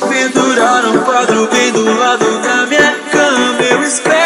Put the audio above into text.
Me penduraram um quadro bem do lado da minha cama. Eu espero.